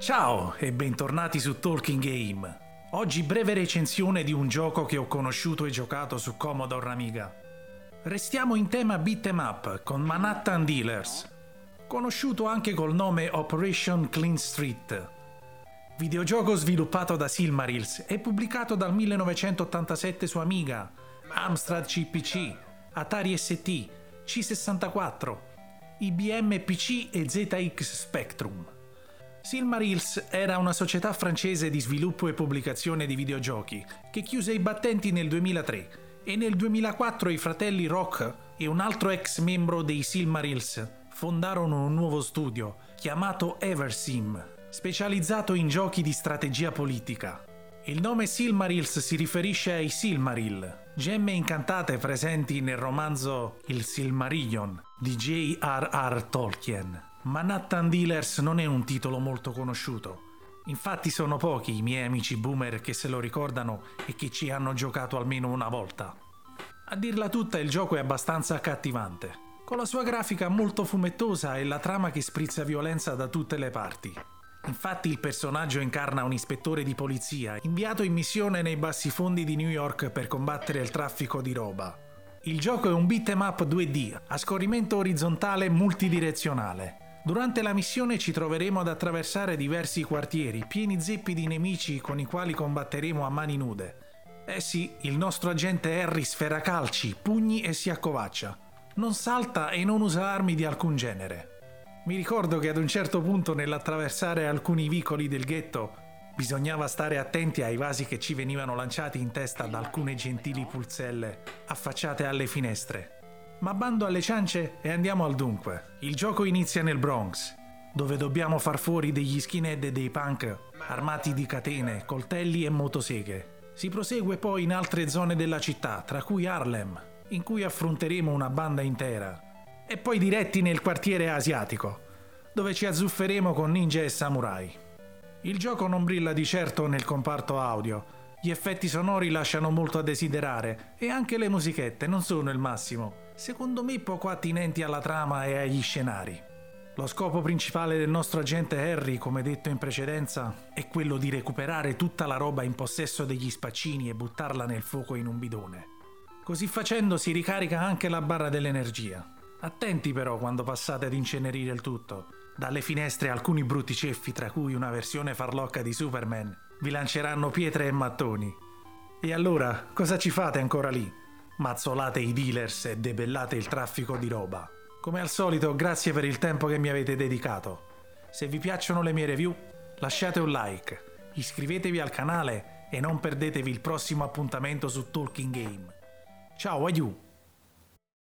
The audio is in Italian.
Ciao e bentornati su Talking Game. Oggi breve recensione di un gioco che ho conosciuto e giocato su Commodore Amiga. Restiamo in tema beat 'em up con Manhattan Dealers, conosciuto anche col nome Operation Clean Street. Videogioco sviluppato da Silmarils e pubblicato dal 1987 su Amiga, Amstrad CPC, Atari ST, C64, IBM PC e ZX Spectrum. Silmarils era una società francese di sviluppo e pubblicazione di videogiochi che chiuse i battenti nel 2003 e nel 2004 i fratelli Rock e un altro ex membro dei Silmarils fondarono un nuovo studio chiamato Eversim, specializzato in giochi di strategia politica. Il nome Silmarils si riferisce ai Silmaril, gemme incantate presenti nel romanzo Il Silmarillion di J.R.R. Tolkien. Manhattan Dealers non è un titolo molto conosciuto. Infatti sono pochi i miei amici boomer che se lo ricordano e che ci hanno giocato almeno una volta. A dirla tutta il gioco è abbastanza accattivante, con la sua grafica molto fumettosa e la trama che sprizza violenza da tutte le parti. Infatti il personaggio incarna un ispettore di polizia inviato in missione nei bassi fondi di New York per combattere il traffico di roba. Il gioco è un beat'em up 2D a scorrimento orizzontale multidirezionale, Durante la missione ci troveremo ad attraversare diversi quartieri pieni zeppi di nemici con i quali combatteremo a mani nude. Eh sì, il nostro agente Harry sfera calci, pugni e si accovaccia. Non salta e non usa armi di alcun genere. Mi ricordo che ad un certo punto nell'attraversare alcuni vicoli del ghetto bisognava stare attenti ai vasi che ci venivano lanciati in testa da alcune gentili pulzelle affacciate alle finestre. Ma bando alle ciance e andiamo al dunque. Il gioco inizia nel Bronx, dove dobbiamo far fuori degli skinhead e dei punk armati di catene, coltelli e motoseghe. Si prosegue poi in altre zone della città, tra cui Harlem, in cui affronteremo una banda intera. E poi diretti nel quartiere asiatico, dove ci azzufferemo con ninja e samurai. Il gioco non brilla di certo nel comparto audio, gli effetti sonori lasciano molto a desiderare e anche le musichette non sono il massimo, secondo me poco attinenti alla trama e agli scenari. Lo scopo principale del nostro agente Harry, come detto in precedenza, è quello di recuperare tutta la roba in possesso degli spaccini e buttarla nel fuoco in un bidone. Così facendo si ricarica anche la barra dell'energia. Attenti però quando passate ad incenerire il tutto. Dalle finestre alcuni brutti ceffi, tra cui una versione farlocca di Superman, vi lanceranno pietre e mattoni. E allora, cosa ci fate ancora lì? Mazzolate i dealers e debellate il traffico di roba. Come al solito, grazie per il tempo che mi avete dedicato. Se vi piacciono le mie review, lasciate un like, iscrivetevi al canale e non perdetevi il prossimo appuntamento su Talking Game. Ciao, aiuto!